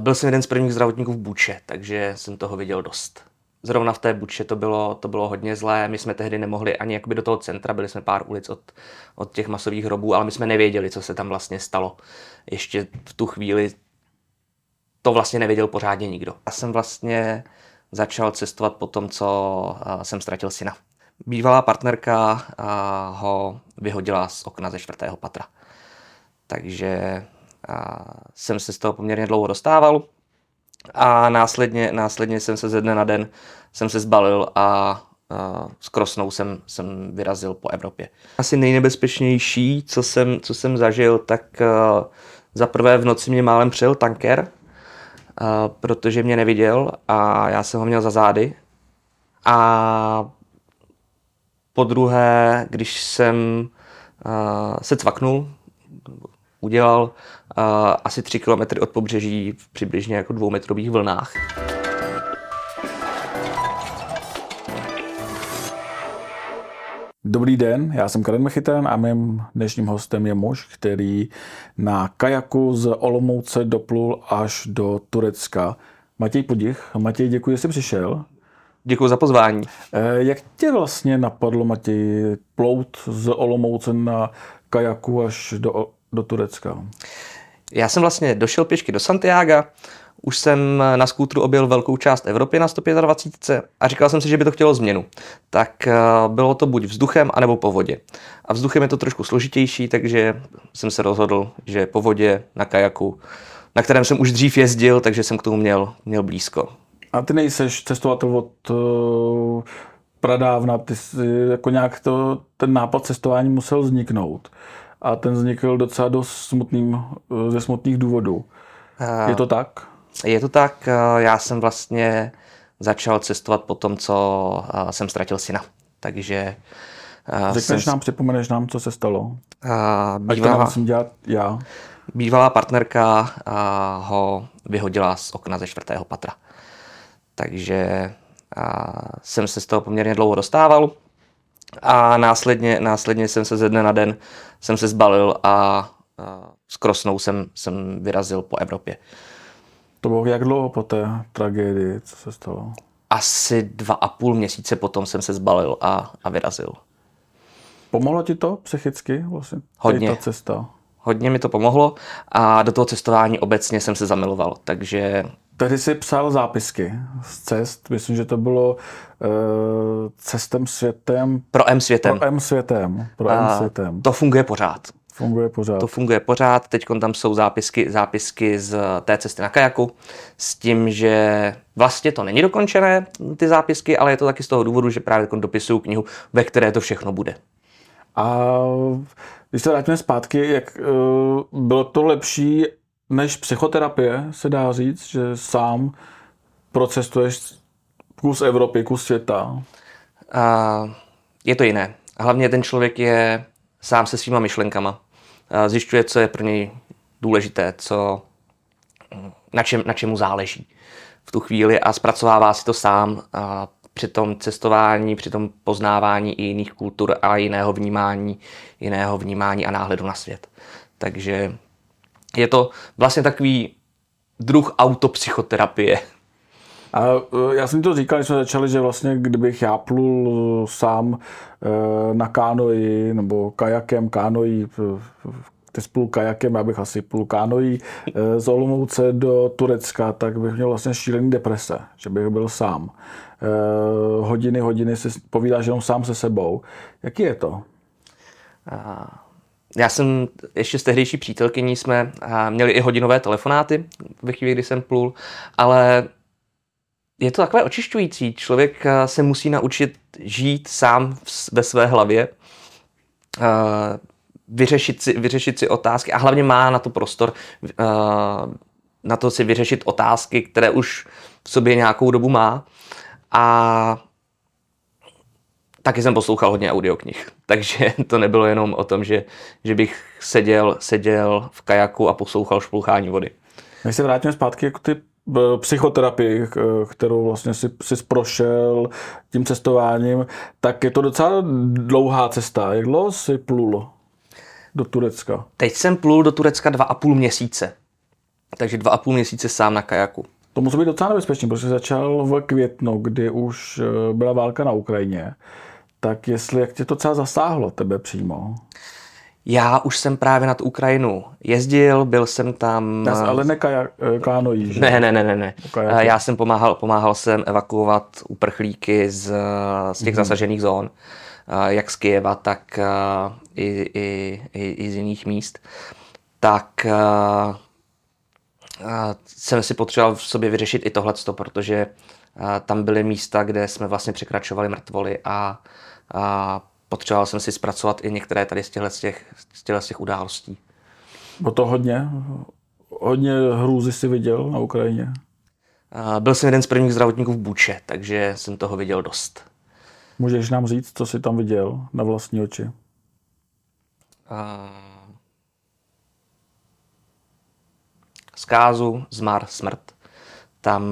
Byl jsem jeden z prvních zdravotníků v Buče, takže jsem toho viděl dost. Zrovna v té Buče to bylo, to bylo hodně zlé, my jsme tehdy nemohli ani jakoby do toho centra, byli jsme pár ulic od, od těch masových hrobů, ale my jsme nevěděli, co se tam vlastně stalo. Ještě v tu chvíli to vlastně nevěděl pořádně nikdo. Já jsem vlastně začal cestovat po tom, co jsem ztratil syna. Bývalá partnerka ho vyhodila z okna ze čtvrtého patra. Takže jsem se z toho poměrně dlouho dostával a následně, následně jsem se ze dne na den jsem se zbalil a s krosnou jsem, jsem vyrazil po Evropě. Asi nejnebezpečnější, co jsem, co jsem zažil, tak za prvé v noci mě málem přijel tanker, protože mě neviděl a já jsem ho měl za zády. A po druhé, když jsem se cvaknul, udělal asi 3 km od pobřeží v přibližně jako dvoumetrových vlnách. Dobrý den, já jsem Karen Mechiten a mým dnešním hostem je muž, který na kajaku z Olomouce doplul až do Turecka. Matěj Podich. Matěj, děkuji, že jsi přišel. Děkuji za pozvání. Eh, jak tě vlastně napadlo, Matěj, plout z Olomouce na kajaku až do, do Turecka? Já jsem vlastně došel pěšky do Santiago, už jsem na skútru objel velkou část Evropy na 125 a říkal jsem si, že by to chtělo změnu. Tak eh, bylo to buď vzduchem, anebo po vodě. A vzduchem je to trošku složitější, takže jsem se rozhodl, že po vodě na kajaku, na kterém jsem už dřív jezdil, takže jsem k tomu měl, měl blízko. A ty nejseš cestovatel od uh, pradávna, ty jsi, jako nějak to, ten nápad cestování musel vzniknout. A ten vznikl docela dost smutným, eh, ze smutných důvodů. Je to tak? Je to tak, eh, já jsem vlastně začal cestovat po tom, co eh, jsem ztratil syna. Takže eh, Řekneš jsem... nám, připomeneš nám, co se stalo? Bývalá, Ať to musím dělat já. Bývalá partnerka ho vyhodila z okna ze čtvrtého patra. Takže jsem se z toho poměrně dlouho dostával a následně, následně jsem se ze dne na den jsem se zbalil a s krosnou jsem, jsem vyrazil po Evropě. To bylo jak dlouho po té tragédii, co se stalo? Asi dva a půl měsíce potom jsem se zbalil a, a vyrazil. Pomohlo ti to psychicky vlastně? Hodně. Ta cesta? Hodně mi to pomohlo a do toho cestování obecně jsem se zamiloval, takže... Tehdy jsi psal zápisky z cest, myslím, že to bylo uh, cestem světem... Pro M světem. Pro M světem. Pro M světem. To funguje pořád. Funguje pořád. To funguje pořád. Teď tam jsou zápisky, zápisky z té cesty na kajaku s tím, že vlastně to není dokončené, ty zápisky, ale je to taky z toho důvodu, že právě dopisuju knihu, ve které to všechno bude. A když se vrátíme zpátky, jak uh, bylo to lepší než psychoterapie, se dá říct, že sám procestuješ kus Evropy, kus světa? Uh, je to jiné. Hlavně ten člověk je sám se svýma myšlenkama zjišťuje, co je pro něj důležité, co, na, čem, na čemu záleží v tu chvíli a zpracovává si to sám a při tom cestování, při tom poznávání i jiných kultur a jiného vnímání, jiného vnímání a náhledu na svět. Takže je to vlastně takový druh autopsychoterapie. A e, já jsem to říkal, když jsme začali, že vlastně kdybych já plul sám e, na kánoji nebo kajakem, kánoji, ty spolu kajakem, já bych asi plul kánojí e, z Olomouce do Turecka, tak bych měl vlastně šílený deprese, že bych byl sám. Hodiny, hodiny si povídáš jenom sám se sebou. Jaký je to? Já jsem ještě s tehdejší přítelkyní jsme měli i hodinové telefonáty ve chvíli, kdy jsem plul, ale je to takové očišťující. Člověk eh, se musí naučit žít sám ve své hlavě, eh, vyřešit si, vyřešit si otázky a hlavně má na to prostor eh, na to si vyřešit otázky, které už v sobě nějakou dobu má. A taky jsem poslouchal hodně audioknih, takže to nebylo jenom o tom, že, že bych seděl, seděl v kajaku a poslouchal špulchání vody. Když se vrátíme zpátky, jako ty psychoterapii, kterou vlastně si, si prošel tím cestováním, tak je to docela dlouhá cesta. Jak dlouho jsi plul do Turecka? Teď jsem plul do Turecka dva a půl měsíce. Takže dva a půl měsíce sám na kajaku. To musí být docela nebezpečné, protože začal v květnu, kdy už eh, byla válka na Ukrajině. Tak jestli, jak tě to celá zasáhlo, tebe přímo? Já už jsem právě na tu Ukrajinu jezdil, byl jsem tam... Já, ale ne kajak, eh, kánojí, že? Ne, ne, ne, ne. ne. Kajaky. Já jsem pomáhal, pomáhal jsem evakuovat uprchlíky z, z těch mm-hmm. zasažených zón, eh, jak z Kyjeva, tak eh, i, i, i, i z jiných míst. Tak jsem si potřeboval v sobě vyřešit i tohleto, protože tam byly místa, kde jsme vlastně překračovali mrtvoly a, a potřeboval jsem si zpracovat i některé tady z těchto, z těch, z těchto z těch událostí. Bylo to hodně? Hodně hrůzy si viděl na Ukrajině? Byl jsem jeden z prvních zdravotníků v Buče, takže jsem toho viděl dost. Můžeš nám říct, co jsi tam viděl na vlastní oči? Zkázu, zmar, smrt. Tam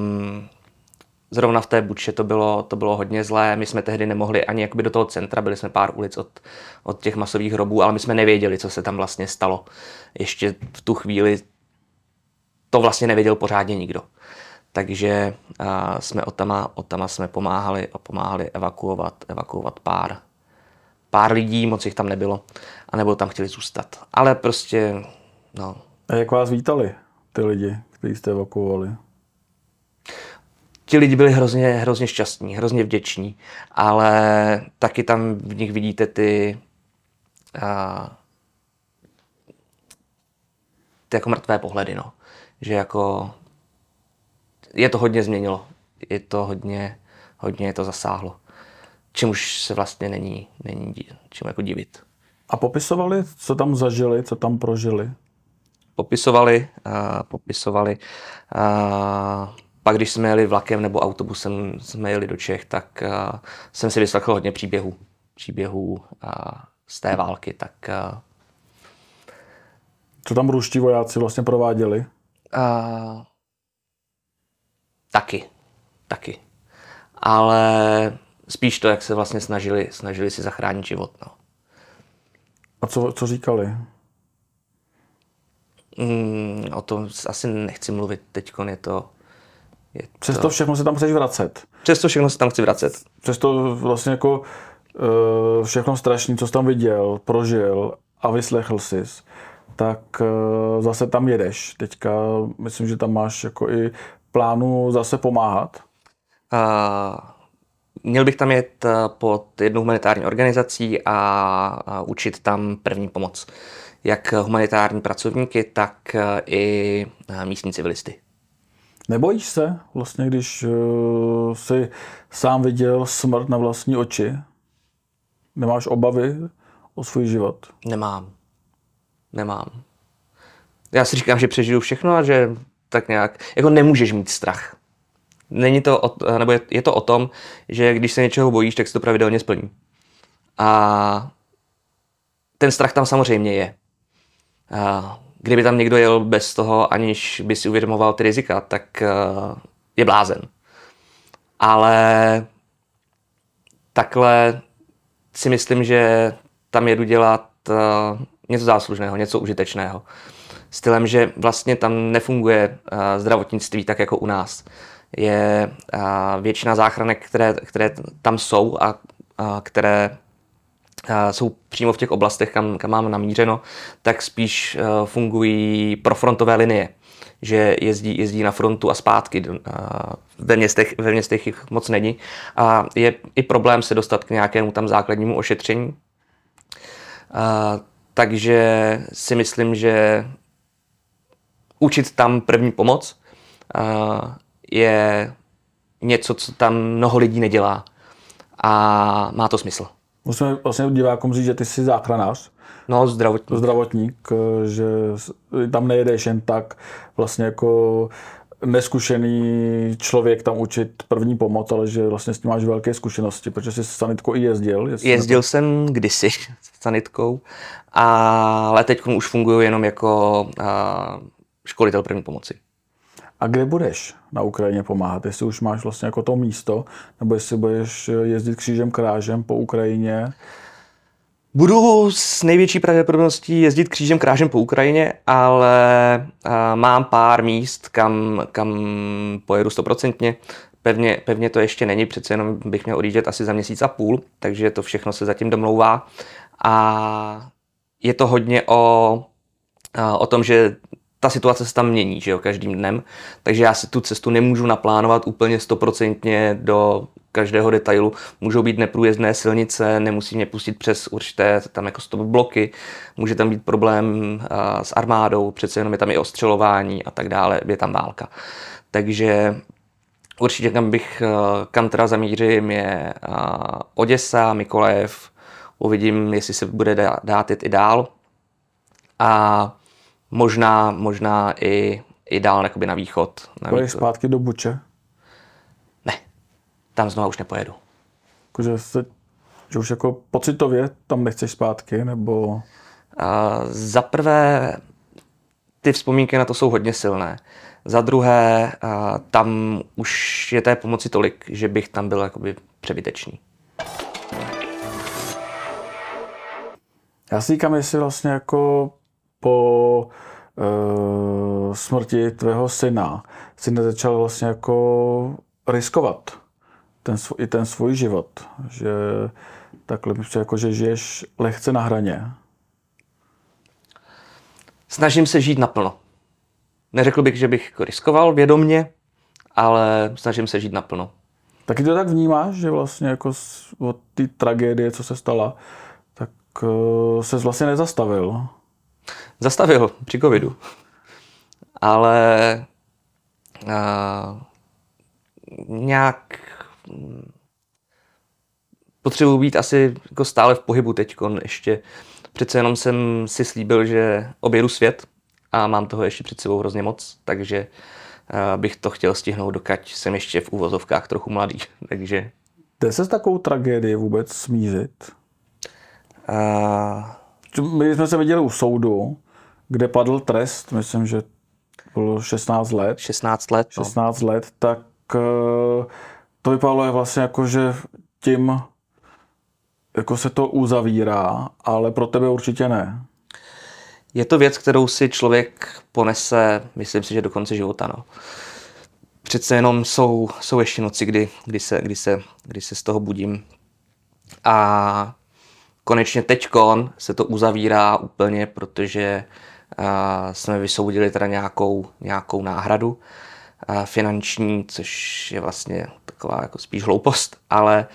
zrovna v té Buče to bylo, to bylo hodně zlé. My jsme tehdy nemohli ani jakoby do toho centra, byli jsme pár ulic od, od těch masových hrobů, ale my jsme nevěděli, co se tam vlastně stalo. Ještě v tu chvíli to vlastně nevěděl pořádně nikdo. Takže uh, jsme otama, otama jsme pomáhali a pomáhali evakuovat, evakuovat pár, pár lidí, moc jich tam nebylo, a nebo tam chtěli zůstat. Ale prostě, no. A jak vás vítali ty lidi, kteří jste evakuovali? Ti lidi byli hrozně, hrozně šťastní, hrozně vděční, ale taky tam v nich vidíte ty, a, ty jako mrtvé pohledy, no. Že jako je to hodně změnilo. Je to hodně, hodně je to zasáhlo. Čím už se vlastně není, není čím jako divit. A popisovali, co tam zažili, co tam prožili? Popisovali, uh, popisovali. Uh, pak, když jsme jeli vlakem nebo autobusem, jsme jeli do Čech, tak uh, jsem si vyslechl hodně příběhů. Příběhů uh, z té války, tak... Uh, Co tam ruští vojáci vlastně prováděli? Uh, taky. Taky. Ale spíš to, jak se vlastně snažili, snažili si zachránit život. No. A co, co říkali? Mm, o tom asi nechci mluvit teď, je to je to... Přesto všechno se tam chceš vracet. Přesto všechno se tam chci vracet. Přesto vlastně jako uh, všechno strašné, co jsi tam viděl, prožil a vyslechl jsi, tak uh, zase tam jedeš. Teďka myslím, že tam máš jako i plánu zase pomáhat. Uh, měl bych tam jet pod jednu humanitární organizací a, a učit tam první pomoc. Jak humanitární pracovníky, tak i místní civilisty. Nebojíš se vlastně, když uh, jsi sám viděl smrt na vlastní oči? Nemáš obavy o svůj život? Nemám. Nemám. Já si říkám, že přežiju všechno a že tak nějak, jako nemůžeš mít strach. Není to, o, nebo je, je to o tom, že když se něčeho bojíš, tak se to pravidelně splní. A ten strach tam samozřejmě je. A kdyby tam někdo jel bez toho, aniž by si uvědomoval ty rizika, tak eh, je blázen. Ale takhle si myslím, že tam jedu dělat eh, něco záslužného, něco užitečného. Stylem, že vlastně tam nefunguje eh, zdravotnictví tak jako u nás. Je většina záchranek, které, které tam jsou a které jsou přímo v těch oblastech, kam, kam mám namířeno, tak spíš eh, fungují pro frontové linie že jezdí, jezdí na frontu a zpátky. Ve městech, ve městech jich moc není. A je i problém se dostat k nějakému tam základnímu ošetření. A, takže si myslím, že učit tam první pomoc a, je něco, co tam mnoho lidí nedělá. A má to smysl. Musíme vlastně divákům říct, že ty jsi záchranář. No, zdravotník. Zdravotník, že tam nejedeš jen tak vlastně jako neskušený člověk tam učit první pomoc, ale že vlastně s tím máš velké zkušenosti, protože jsi s sanitkou i jezdil. Jezdil to... jsem kdysi s sanitkou, ale teď už funguji jenom jako školitel první pomoci. A kde budeš na Ukrajině pomáhat? Jestli už máš vlastně jako to místo, nebo jestli budeš jezdit křížem krážem po Ukrajině? Budu s největší pravděpodobností jezdit křížem krážem po Ukrajině, ale uh, mám pár míst, kam, kam pojedu stoprocentně. Pevně, pevně to ještě není, přece jenom bych měl odjíždět asi za měsíc a půl, takže to všechno se zatím domlouvá. A je to hodně o, uh, o tom, že ta situace se tam mění, že jo, každým dnem, takže já si tu cestu nemůžu naplánovat úplně stoprocentně do každého detailu. Můžou být neprůjezdné silnice, nemusí mě pustit přes určité tam jako stop bloky, může tam být problém uh, s armádou, přece jenom je tam i ostřelování a tak dále, je tam válka. Takže určitě kam bych, uh, kam teda zamířím je uh, Oděsa, Mikolajev, uvidím, jestli se bude dát jít i dál. A možná, možná i, i dál na východ. Na východ. zpátky do Buče? tam znovu už nepojedu. Že, se, že už jako pocitově tam nechceš zpátky, nebo... Uh, za prvé, ty vzpomínky na to jsou hodně silné. Za druhé, uh, tam už je té pomoci tolik, že bych tam byl jakoby přebytečný. Já si říkám, jestli vlastně jako po uh, smrti tvého syna si nezačal vlastně jako riskovat ten, i ten svůj život. Že takhle prostě jako, že žiješ lehce na hraně. Snažím se žít naplno. Neřekl bych, že bych riskoval vědomně, ale snažím se žít naplno. Taky to tak vnímáš, že vlastně jako od té tragédie, co se stala, tak uh, se vlastně nezastavil? Zastavil při covidu. Ale uh, nějak potřebuji být asi jako stále v pohybu teď. Ještě přece jenom jsem si slíbil, že objedu svět a mám toho ještě před sebou hrozně moc, takže eh, bych to chtěl stihnout, dokud jsem ještě v úvozovkách trochu mladý. Takže... Jde se s takovou tragédii vůbec smířit? Uh... My jsme se viděli u soudu, kde padl trest, myslím, že bylo 16 let. 16 let. No. 16 let, tak uh, to vypadalo vlastně jako, že tím jako se to uzavírá, ale pro tebe určitě ne. Je to věc, kterou si člověk ponese, myslím si, že do konce života. No. Přece jenom jsou, jsou ještě noci, kdy, kdy, se, kdy, se, kdy se z toho budím. A konečně teďkon se to uzavírá úplně, protože jsme vysoudili teda nějakou, nějakou náhradu finanční, což je vlastně taková jako spíš hloupost, ale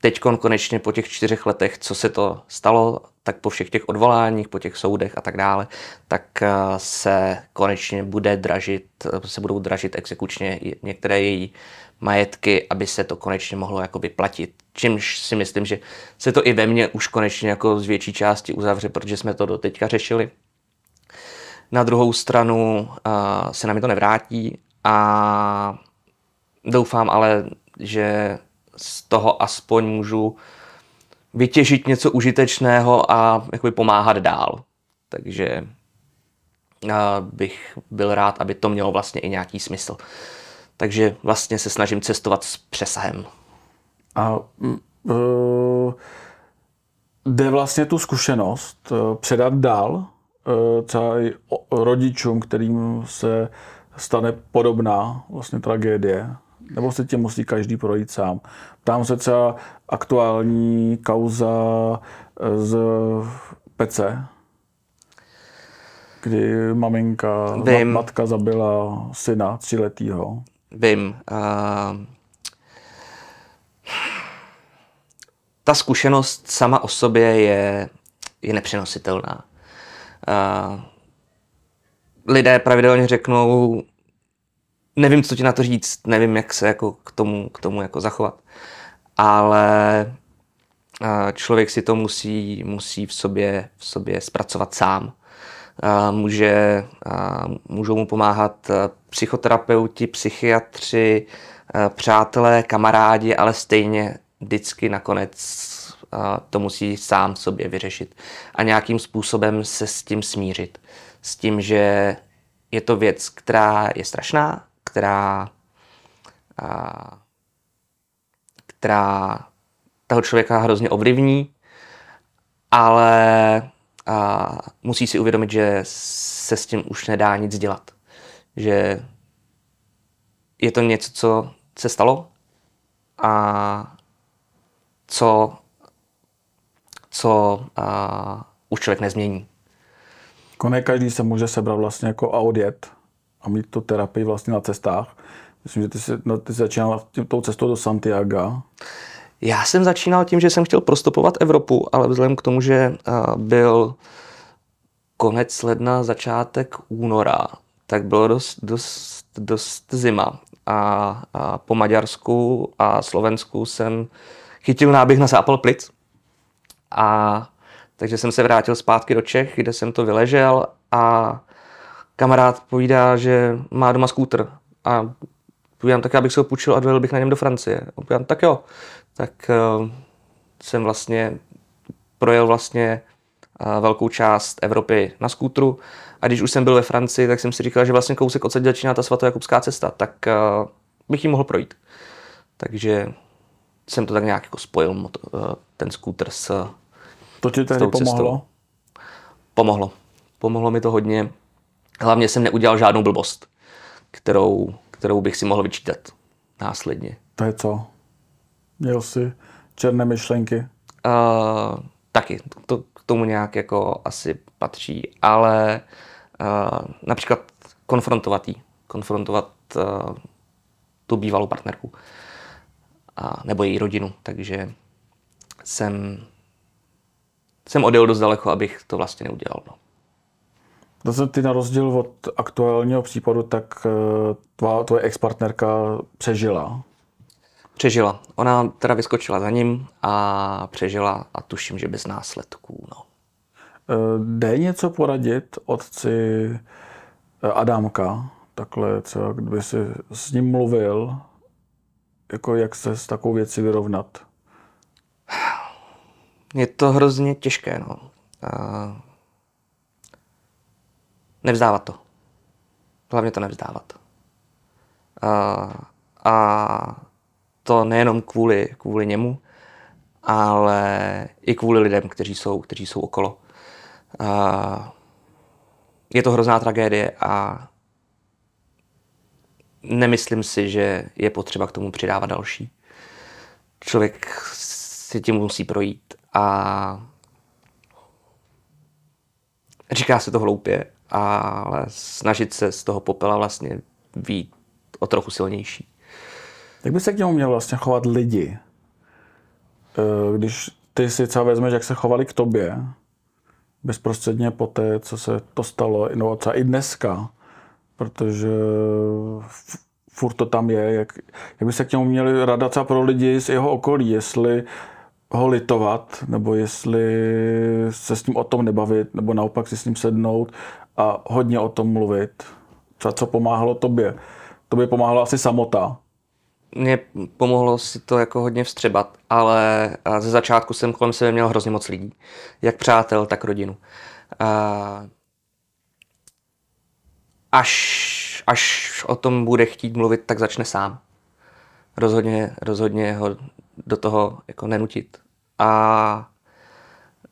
teď konečně po těch čtyřech letech, co se to stalo, tak po všech těch odvoláních, po těch soudech a tak dále, tak se konečně bude dražit, se budou dražit exekučně některé její majetky, aby se to konečně mohlo jako vyplatit. Čímž si myslím, že se to i ve mně už konečně jako z větší části uzavře, protože jsme to do teďka řešili. Na druhou stranu uh, se nám to nevrátí a doufám ale, že z toho aspoň můžu vytěžit něco užitečného a jakoby pomáhat dál. Takže bych byl rád, aby to mělo vlastně i nějaký smysl. Takže vlastně se snažím cestovat s přesahem. A uh, jde vlastně tu zkušenost uh, předat dál uh, třeba i rodičům, kterým se stane podobná vlastně tragédie, nebo se tě musí každý projít sám. Tam se třeba aktuální kauza z Pece, kdy maminka, Vím. matka zabila syna tříletýho. Vím. Uh, ta zkušenost sama o sobě je, je nepřenositelná. Uh, lidé pravidelně řeknou, nevím, co ti na to říct, nevím, jak se jako k tomu, k tomu jako zachovat. Ale člověk si to musí, musí v sobě, v sobě zpracovat sám. Může, můžou mu pomáhat psychoterapeuti, psychiatři, přátelé, kamarádi, ale stejně vždycky nakonec to musí sám sobě vyřešit a nějakým způsobem se s tím smířit. S tím, že je to věc, která je strašná, která, a, která toho člověka hrozně ovlivní ale a musí si uvědomit, že se s tím už nedá nic dělat. Že je to něco, co se stalo a co, co a, už člověk nezmění. Jako ne každý se může sebrat vlastně jako a odjet a mít tu terapii vlastně na cestách. Myslím, že ty jsi, no, ty jsi začínal tím, tou cestou do Santiago. Já jsem začínal tím, že jsem chtěl prostupovat Evropu, ale vzhledem k tomu, že uh, byl konec ledna, začátek února, tak bylo dost, dost, dost zima. A, a po Maďarsku a Slovensku jsem chytil náběh na zápal plic. A takže jsem se vrátil zpátky do Čech, kde jsem to vyležel a kamarád povídá, že má doma skútr. A povídám, tak já bych se ho půjčil a dojel bych na něm do Francie. A povídám, tak jo. Tak uh, jsem vlastně projel vlastně uh, velkou část Evropy na skútru. A když už jsem byl ve Francii, tak jsem si říkal, že vlastně kousek odsaď začíná ta svatojakubská cesta, tak uh, bych ji mohl projít. Takže jsem to tak nějak jako spojil, uh, ten skútr s To ti tehdy pomohlo? Pomohlo. Pomohlo mi to hodně. Hlavně jsem neudělal žádnou blbost, kterou, kterou bych si mohl vyčítat následně. To je co? Měl jsi černé myšlenky? Uh, taky, to k tomu nějak jako asi patří, ale uh, například konfrontovat jí, konfrontovat uh, tu bývalou partnerku a, nebo její rodinu, takže jsem, jsem odjel dost daleko, abych to vlastně neudělal. No. Zase ty na rozdíl od aktuálního případu, tak eh, tvá, tvoje ex-partnerka přežila. Přežila. Ona teda vyskočila za ním a přežila a tuším, že bez následků. No. Eh, Jde něco poradit otci eh, Adámka, takhle třeba, kdyby si s ním mluvil, jako jak se s takovou věcí vyrovnat? Je to hrozně těžké. No. A... Nevzdávat to. Hlavně to nevzdávat. A, a to nejenom kvůli, kvůli němu, ale i kvůli lidem, kteří jsou, kteří jsou okolo. A je to hrozná tragédie a nemyslím si, že je potřeba k tomu přidávat další. Člověk si tím musí projít a říká se to hloupě, ale snažit se z toho popela vlastně být o trochu silnější. Jak by se k němu měl vlastně chovat lidi? Eh, Když ty si třeba vezmeš, jak se chovali k tobě, bezprostředně po té, co se to stalo, no třeba i dneska, protože furt to tam je, jak, jak by se k němu měli rada třeba pro lidi z jeho okolí, jestli ho litovat, nebo jestli se s ním o tom nebavit, nebo naopak si s ním sednout a hodně o tom mluvit. Třeba co pomáhalo tobě. Tobě pomáhalo asi samota. Mně pomohlo si to jako hodně vstřebat, ale ze začátku jsem kolem sebe měl hrozně moc lidí. Jak přátel, tak rodinu. A až, až o tom bude chtít mluvit, tak začne sám. Rozhodně, rozhodně ho do toho jako nenutit. A,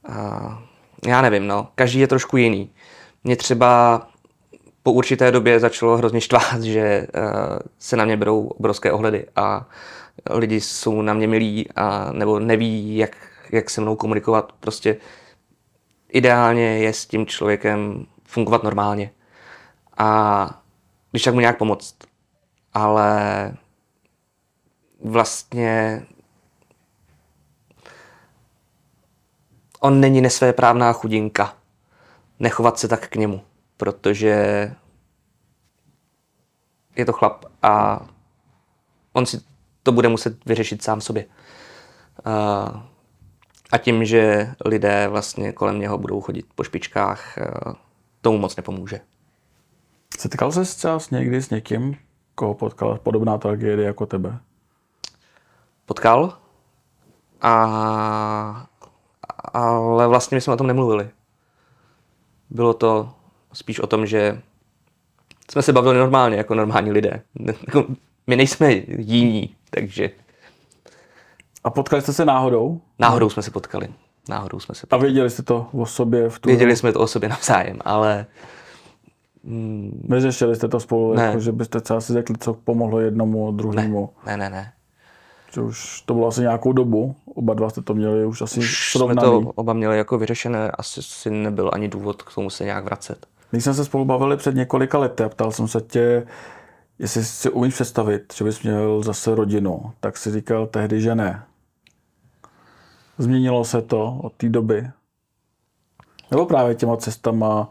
a já nevím, no, každý je trošku jiný. Mě třeba po určité době začalo hrozně štvát, že uh, se na mě berou obrovské ohledy a lidi jsou na mě milí a nebo neví, jak, jak se mnou komunikovat. Prostě ideálně je s tím člověkem fungovat normálně. A když tak mu nějak pomoct. Ale vlastně on není nesvéprávná chudinka. Nechovat se tak k němu, protože je to chlap a on si to bude muset vyřešit sám sobě. A, tím, že lidé vlastně kolem něho budou chodit po špičkách, tomu moc nepomůže. Setkal se s někdy s někým, koho potkala podobná tragédie jako tebe? Potkal, a, ale vlastně my jsme o tom nemluvili. Bylo to spíš o tom, že jsme se bavili normálně, jako normální lidé. Jako My nejsme jiní, takže A potkali jste se náhodou? náhodou jsme se potkali. náhodou jsme se A věděli jste to o sobě v tu... Věděli jsme to o sobě navzájem, ale Neřešili jste to spolu, Ne. jako, že byste třeba si řekli, co pomohlo jednomu, druhému. ne, ne, ne. Že už to bylo asi nějakou dobu, oba dva jste to měli už asi Už jsme to oba měli jako vyřešené, asi si nebyl ani důvod k tomu se nějak vracet. Když jsme se spolu bavili před několika lety a ptal jsem se tě, jestli si umíš představit, že bys měl zase rodinu, tak si říkal tehdy, že ne. Změnilo se to od té doby? Nebo právě těma cestama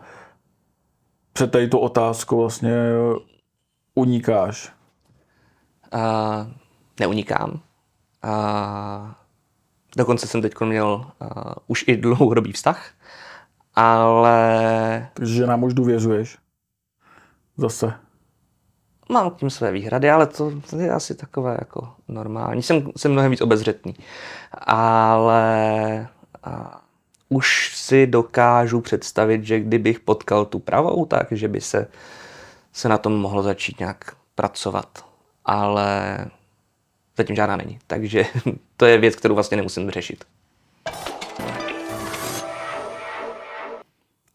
před tady tu otázku vlastně unikáš? A neunikám. A dokonce jsem teď měl a, už i dlouhodobý vztah, ale Takže nám už důvěřuješ? Zase. mám k tím své výhrady, ale to, to je asi takové jako normální. Jsem, jsem mnohem víc obezřetný. Ale a, už si dokážu představit, že kdybych potkal tu pravou, tak že by se, se na tom mohlo začít nějak pracovat. Ale zatím žádná není. Takže to je věc, kterou vlastně nemusím řešit.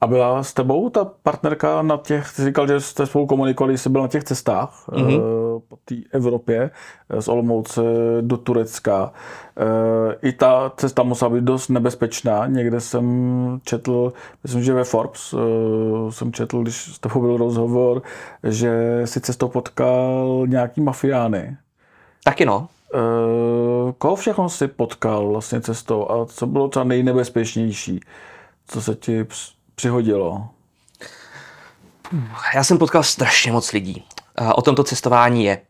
A byla s tebou ta partnerka na těch, ty jsi říkal, že jste spolu komunikovali, jsi byl na těch cestách Mhm. mm-hmm. Po té Evropě, eh, z Olomouce do Turecka. Eh, I ta cesta musela být dost nebezpečná. Někde jsem četl, myslím, že ve Forbes eh, jsem četl, když s tebou byl rozhovor, že si cestou potkal nějaký mafiány. Taky no. Koho všechno si potkal vlastně cestou a co bylo třeba nejnebezpečnější, co se ti přihodilo? Já jsem potkal strašně moc lidí. O tom to cestování je.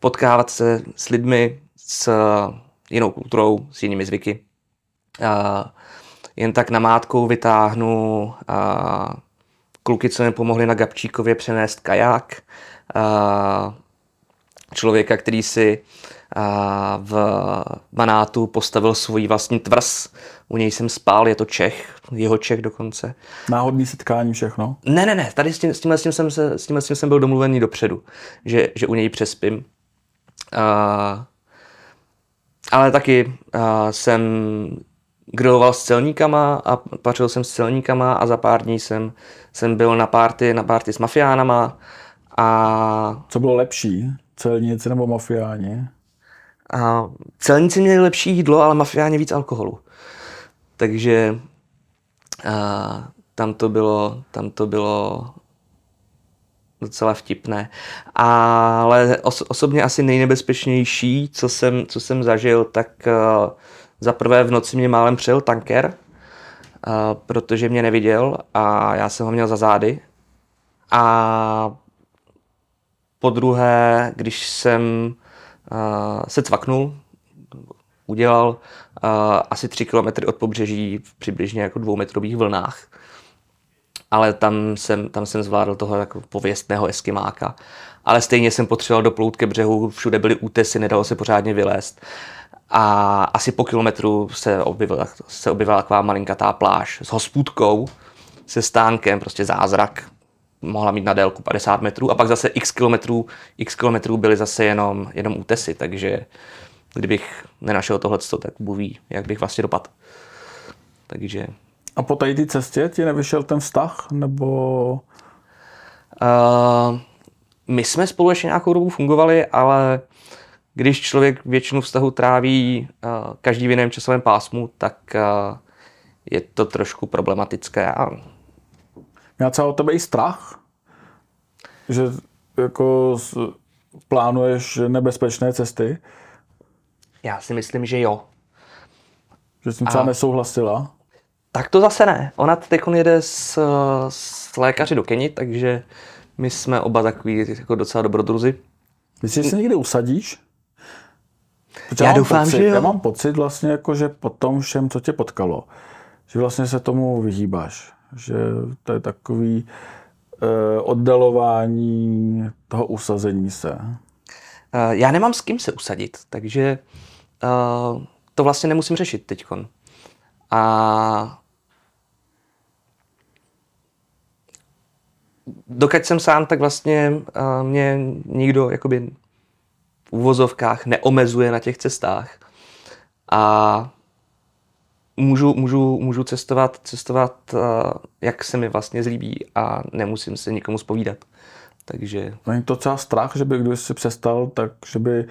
Potkávat se s lidmi s jinou kulturou, s jinými zvyky. Jen tak namátkou vytáhnu kluky, co mi pomohli na Gabčíkově přenést kaják. Člověka, který si v Banátu postavil svůj vlastní tvrz. U něj jsem spál, je to Čech, jeho Čech dokonce. Náhodný setkání všechno. Ne, ne, ne, tady s, tím, s, tímhle, s, tím jsem se, s tímhle s tím jsem byl domluvený dopředu, že, že u něj přespím. Uh, ale taky uh, jsem griloval s celníkama a pařil jsem s celníkama a za pár dní jsem, jsem byl na párty, na párty s mafiánama a, Co bylo lepší? Celníci nebo mafiáni? A celníci měli lepší jídlo, ale mafiáni víc alkoholu. Takže a, tam to bylo, tam to bylo docela vtipné. Ale os- osobně asi nejnebezpečnější, co jsem, co jsem zažil, tak uh, za prvé v noci mě málem přejel tanker, uh, protože mě neviděl a já jsem ho měl za zády. A po druhé, když jsem se cvaknul, udělal asi tři kilometry od pobřeží v přibližně jako dvoumetrových vlnách. Ale tam jsem, tam jsem zvládl toho jako pověstného eskimáka. Ale stejně jsem potřeboval doplout ke břehu, všude byly útesy, nedalo se pořádně vylézt. A asi po kilometru se objevila, se objevila taková malinkatá pláž s hospůdkou, se stánkem, prostě zázrak. Mohla mít na délku 50 metrů a pak zase x kilometrů, x kilometrů byly zase jenom, jenom útesy, takže kdybych nenašel tohle, tak Bůh ví, jak bych vlastně dopadl. Takže A po tady té cestě ti nevyšel ten vztah? Nebo Uh, my jsme spolu ještě nějakou dobu fungovali, ale když člověk většinu vztahu tráví uh, každý v jiném časovém pásmu, tak uh, je to trošku problematické. A měl třeba o tebe i strach? Že jako plánuješ nebezpečné cesty? já si myslím, že jo. Že jsi tím třeba A- nesouhlasila? Tak to zase ne. Ona teď jede s, s lékaři do Keni, takže my jsme oba takový jako docela dobrodruzi. Myslíš, že se někde usadíš? Protože Já mám doufám, pocit, že jo. Já mám pocit vlastně, jako, že po tom všem, co tě potkalo, že vlastně se tomu vyhýbáš. Že to je takový eh, oddalování toho usazení se. Uh, já nemám s kým se usadit, takže uh, to vlastně nemusím řešit teďkon. A dokud jsem sám, tak vlastně uh, mě nikdo jakoby v úvozovkách neomezuje na těch cestách. A můžu, můžu, můžu cestovat, cestovat, uh, jak se mi vlastně zlíbí a nemusím se nikomu spovídat. Takže... Není to třeba strach, že by když si přestal, tak že by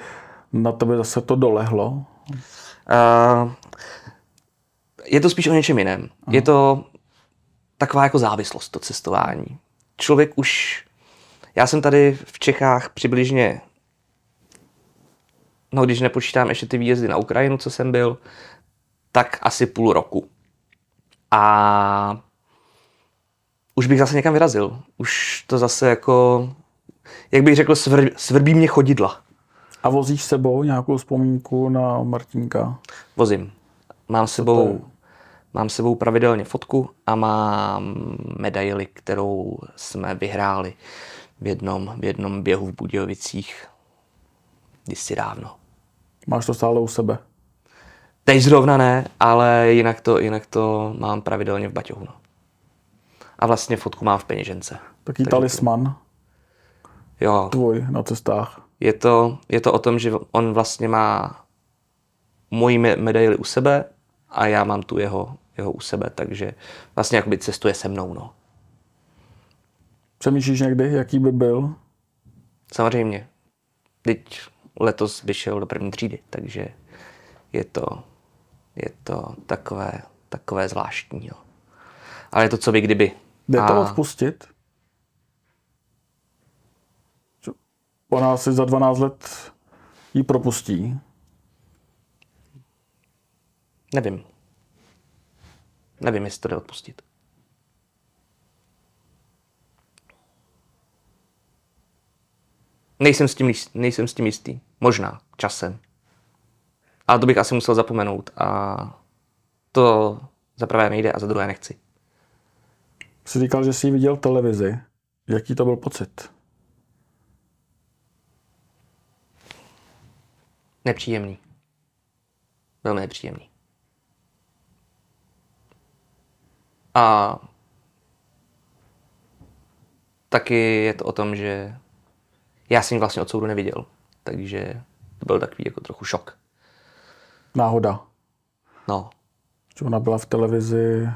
na tebe zase to dolehlo? Uh, je to spíš o něčem jiném. Aha. Je to taková jako závislost, to cestování. Člověk už... Já jsem tady v Čechách přibližně no když nepočítám ještě ty výjezdy na Ukrajinu, co jsem byl, tak asi půl roku. A už bych zase někam vyrazil. Už to zase jako, jak bych řekl, svr, svrbí mě chodidla. A vozíš sebou nějakou vzpomínku na Martinka? Vozím. Mám sebou, mám sebou pravidelně fotku a mám medaili, kterou jsme vyhráli v jednom, v jednom běhu v Budějovicích kdysi dávno. Máš to stále u sebe? Teď zrovna ne, ale jinak to, jinak to mám pravidelně v baťohu. No. A vlastně fotku mám v peněžence. Taký talisman? To... Jo. Tvůj na cestách? Je to, je to o tom, že on vlastně má moji medaili u sebe a já mám tu jeho, jeho u sebe, takže vlastně jakoby cestuje se mnou. No. Přemýšlíš někdy, jaký by byl? Samozřejmě. Teď letos by šel do první třídy, takže je to, je to takové, takové zvláštní. Jo. Ale je to co by kdyby. Jde to A... odpustit? Ona asi za 12 let ji propustí. Nevím. Nevím, jestli to jde odpustit. Nejsem s tím, nejsem s tím jistý. Možná, časem. Ale to bych asi musel zapomenout a to za prvé nejde a za druhé nechci. Jsi říkal, že jsi viděl televizi. Jaký to byl pocit? Nepříjemný. Velmi nepříjemný. A taky je to o tom, že já jsem vlastně od soudu neviděl. Takže to byl takový jako trochu šok. Náhoda. No. Že ona byla v televizi,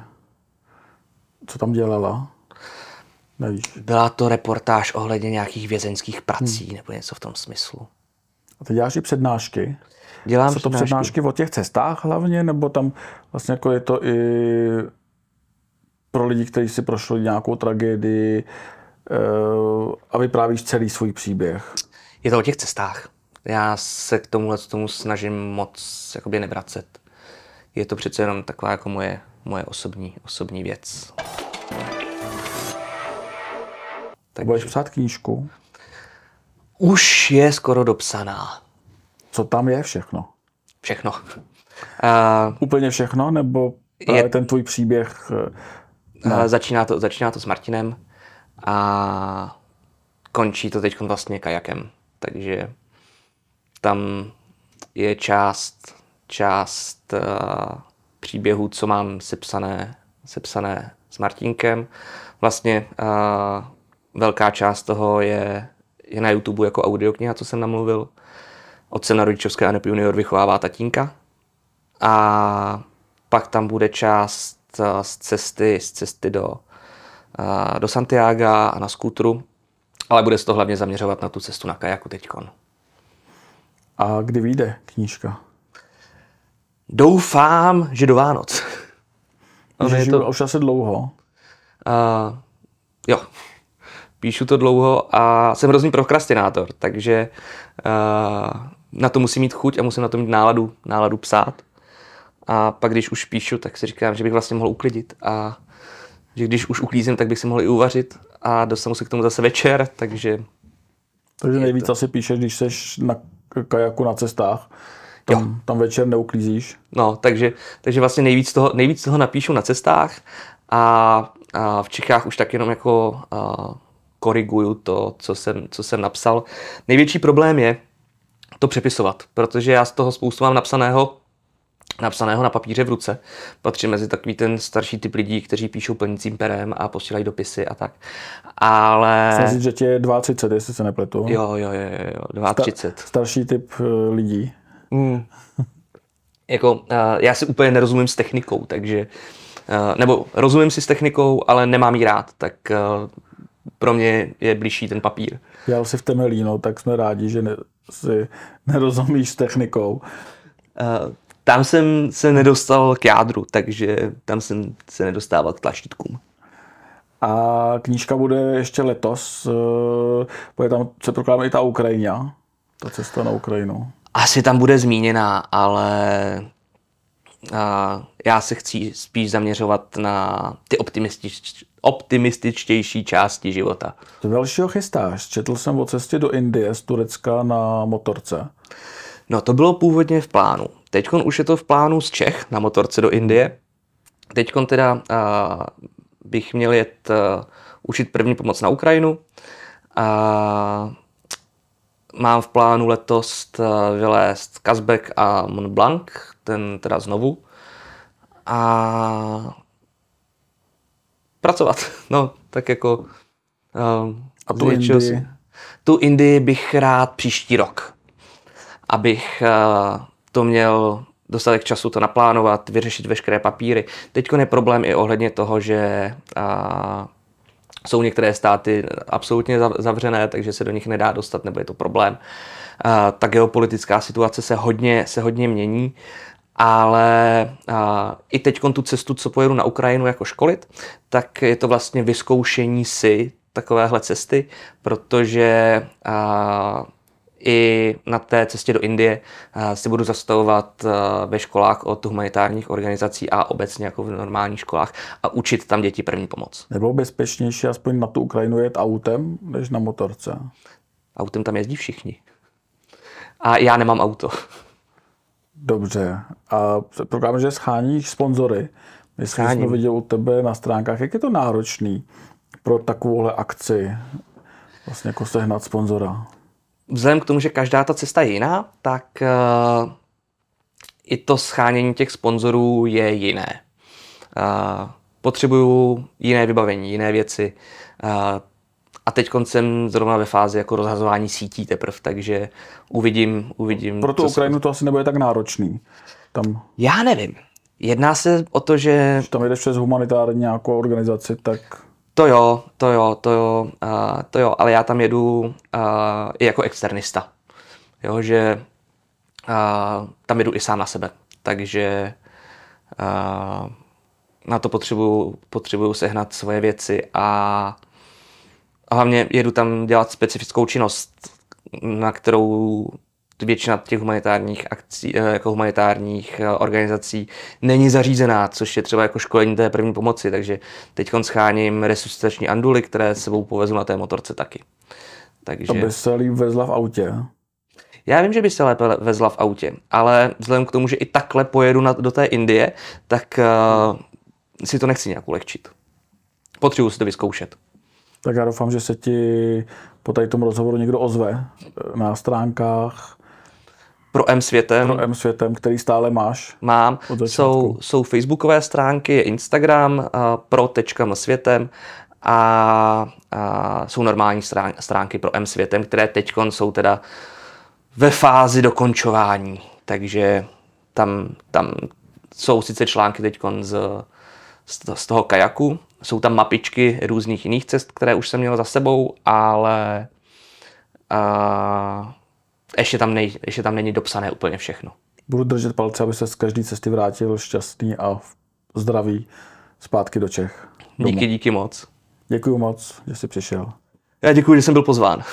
co tam dělala? Nevíš. Byla to reportáž ohledně nějakých vězeňských prací hmm. nebo něco v tom smyslu. A ty děláš i přednášky? Dělám Jsou to přednášky. přednášky o těch cestách hlavně, nebo tam vlastně jako je to i pro lidi, kteří si prošli nějakou tragédii eh, a vyprávíš celý svůj příběh? Je to o těch cestách. Já se k tomuhle tomu snažím moc jakoby nevracet. Je to přece jenom taková jako moje, moje osobní, osobní věc. Tak budeš psát knížku? Už je skoro dopsaná. Co tam je všechno? Všechno. Uh, Úplně všechno, nebo je, ten tvůj příběh? Uh, začíná, to, začíná to s Martinem a končí to teď vlastně kajakem takže tam je část, část uh, příběhů, co mám sepsané, sepsané s Martinkem. Vlastně uh, velká část toho je, je na YouTube jako audiokniha, co jsem namluvil. Otce rodičovské Anep junior vychovává tatínka. A pak tam bude část uh, z cesty, z cesty do, uh, do Santiago a na skútru, ale bude se to hlavně zaměřovat na tu cestu na kajaku teďkon. A kdy vyjde knížka? Doufám, že do Vánoc. Ono je to už asi dlouho. Uh, jo, píšu to dlouho a jsem hrozný prokrastinátor, takže uh, na to musím mít chuť a musím na to mít náladu, náladu psát. A pak, když už píšu, tak si říkám, že bych vlastně mohl uklidit a že když už uklízím, tak bych si mohl i uvařit a dostanu se k tomu zase večer, takže... Takže nejvíc to... asi píšeš, když jsi na kajaku na cestách. Tam, jo. tam večer neuklízíš. No, takže, takže vlastně nejvíc toho, nejvíc toho napíšu na cestách a, a v Čechách už tak jenom jako a, koriguju to, co jsem, co jsem napsal. Největší problém je to přepisovat, protože já z toho spoustu mám napsaného, napsaného na papíře v ruce. Patří mezi takový ten starší typ lidí, kteří píšou plnícím perem a posílají dopisy a tak. Ale... Chci že tě je 32, jestli se nepletu. Jo, jo, jo, jo, 32. Star, starší typ uh, lidí. Mm. jako, uh, já si úplně nerozumím s technikou, takže, uh, nebo rozumím si s technikou, ale nemám ji rád, tak pro mě je blížší ten papír. Já si v Temelíno, tak jsme rádi, že ne, si nerozumíš s technikou. Uh, tam jsem se nedostal k jádru, takže tam jsem se nedostával k tlačítkům. A knížka bude ještě letos, bude tam, se i ta Ukrajina, ta cesta na Ukrajinu. Asi tam bude zmíněna, ale a já se chci spíš zaměřovat na ty optimistič, optimističtější části života. To dalšího chystáš? Četl jsem o cestě do Indie z Turecka na motorce. No to bylo původně v plánu. Teď už je to v plánu z Čech na motorce do Indie. Teď teda uh, bych měl jet uh, učit první pomoc na Ukrajinu. Uh, mám v plánu letos vylézt Kazbek a Mont Blanc, ten teda znovu. A pracovat. No, tak jako... Uh, a tu Indii? Tu Indii bych rád příští rok. Abych uh, to měl dostatek času to naplánovat, vyřešit veškeré papíry. Teď je problém i ohledně toho, že uh, jsou některé státy absolutně zavřené, takže se do nich nedá dostat, nebo je to problém. Uh, ta geopolitická situace se hodně, se hodně mění ale a, i teď tu cestu, co pojedu na Ukrajinu jako školit, tak je to vlastně vyzkoušení si takovéhle cesty, protože a, i na té cestě do Indie a, si budu zastavovat a, ve školách od humanitárních organizací a obecně jako v normálních školách a učit tam děti první pomoc. Nebylo bezpečnější aspoň na tu Ukrajinu jet autem, než na motorce? Autem tam jezdí všichni. A já nemám auto. Dobře. A předpokládám, že scháníš sponzory. Myslím, jsem to viděl u tebe na stránkách. Jak je to náročný pro takovouhle akci vlastně jako sehnat sponzora? Vzhledem k tomu, že každá ta cesta je jiná, tak uh, i to schánění těch sponzorů je jiné. Uh, potřebuju jiné vybavení, jiné věci. Uh, a teď jsem zrovna ve fázi jako rozhazování sítí teprve, takže uvidím, uvidím. Pro tu Ukrajinu se... to asi nebude tak náročný. Tam... Já nevím. Jedná se o to, že... Když tam jdeš přes humanitární nějakou organizaci, tak... To jo, to jo, to jo, uh, to jo, ale já tam jedu uh, i jako externista. Jo, že uh, tam jedu i sám na sebe. Takže uh, na to potřebuju, potřebuju sehnat svoje věci a a hlavně jedu tam dělat specifickou činnost, na kterou většina těch humanitárních akcí, eh, jako humanitárních eh, organizací není zařízená, což je třeba jako školení té první pomoci, takže teď scháním resuscitační anduly, které sebou povezu na té motorce taky. Takže... To by se líp vezla v autě. Já vím, že by se lépe vezla v autě, ale vzhledem k tomu, že i takhle pojedu na, do té Indie, tak uh, si to nechci nějak ulehčit. Potřebuji si to vyzkoušet. Tak já doufám, že se ti po tady tom rozhovoru někdo ozve na stránkách. Pro M světem. Pro M světem, který stále máš. Mám. Jsou, jsou facebookové stránky, je Instagram uh, pro.m světem a, a jsou normální stránky pro M světem, které teď jsou teda ve fázi dokončování. Takže tam, tam jsou sice články teď z, z toho kajaku, jsou tam mapičky různých jiných cest, které už jsem měl za sebou, ale uh, ještě, tam nej, ještě tam není dopsané úplně všechno. Budu držet palce, aby se z každé cesty vrátil šťastný a zdravý zpátky do Čech. Domů. Díky, díky moc. Děkuji moc, že jsi přišel. Já děkuji, že jsem byl pozván.